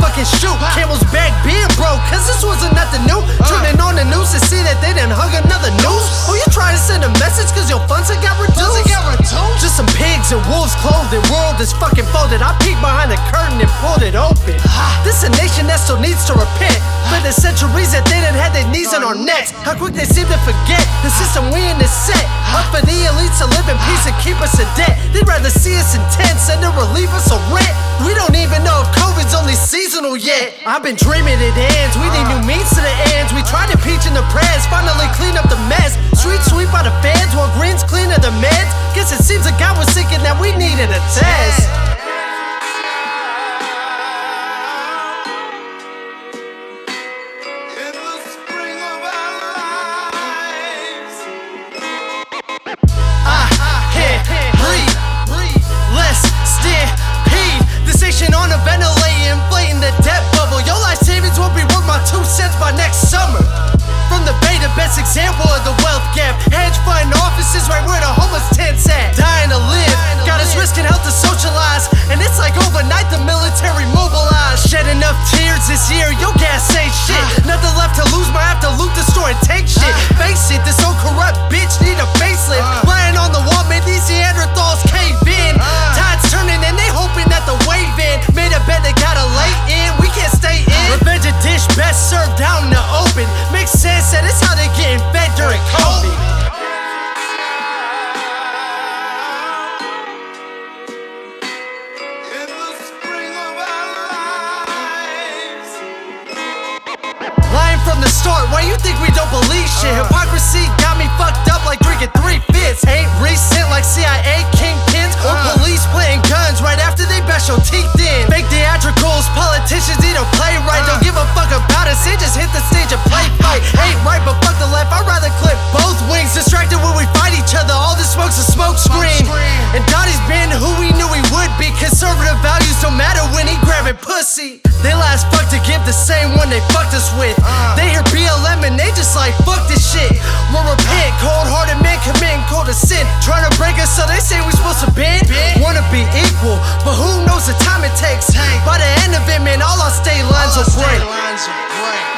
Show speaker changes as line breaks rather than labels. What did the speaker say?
fucking shoot. Camel's back being broke, cause this wasn't nothing new. Uh. Turning on the news to see that they didn't hug another noose. Oh, you trying to send a message cause your funds have got reduced? Just some pigs and wolves clothing. World is fucking folded. I peeked behind the curtain and pulled it open. Still needs to repent. For the centuries that they done had their knees on our necks. How quick they seem to forget the system we in is set. Up for the elites to live in peace and keep us in debt. They'd rather see us in tents than to relieve us of rent. We don't even know if COVID's only seasonal yet. I've been dreaming it ends. We need new means to the ends. We tried impeaching the press, finally clean up the mess. Street sweep by the fans while Green's cleaning the meds. Guess it seems that God was thinking that we needed a test. Inflating the debt bubble. Your life savings won't be worth my two cents by next summer. From the Bay, the best example best served out in the open. Makes sense that it's how they getting fed during COVID.
In the spring of our lives.
Lying from the start, why you think we don't believe shit? Hypocrisy got me fucked up like drinking three fits. Ain't recent like about just hit the stage and play fight. Ain't right, but fuck the left, I'd rather clip both wings. Distracted when we fight each other, all this smoke's a smoke screen. And Dottie's been who we knew he would be. Conservative values don't matter when he grabbing pussy. They last fuck to give the same one they fucked us with. They hear BLM and they just like fuck this shit. We'll repent, cold hearted men committing cold to sin. Trying to break us so they say we supposed to bend. Wanna be equal, but who knows the time it takes. By the end away.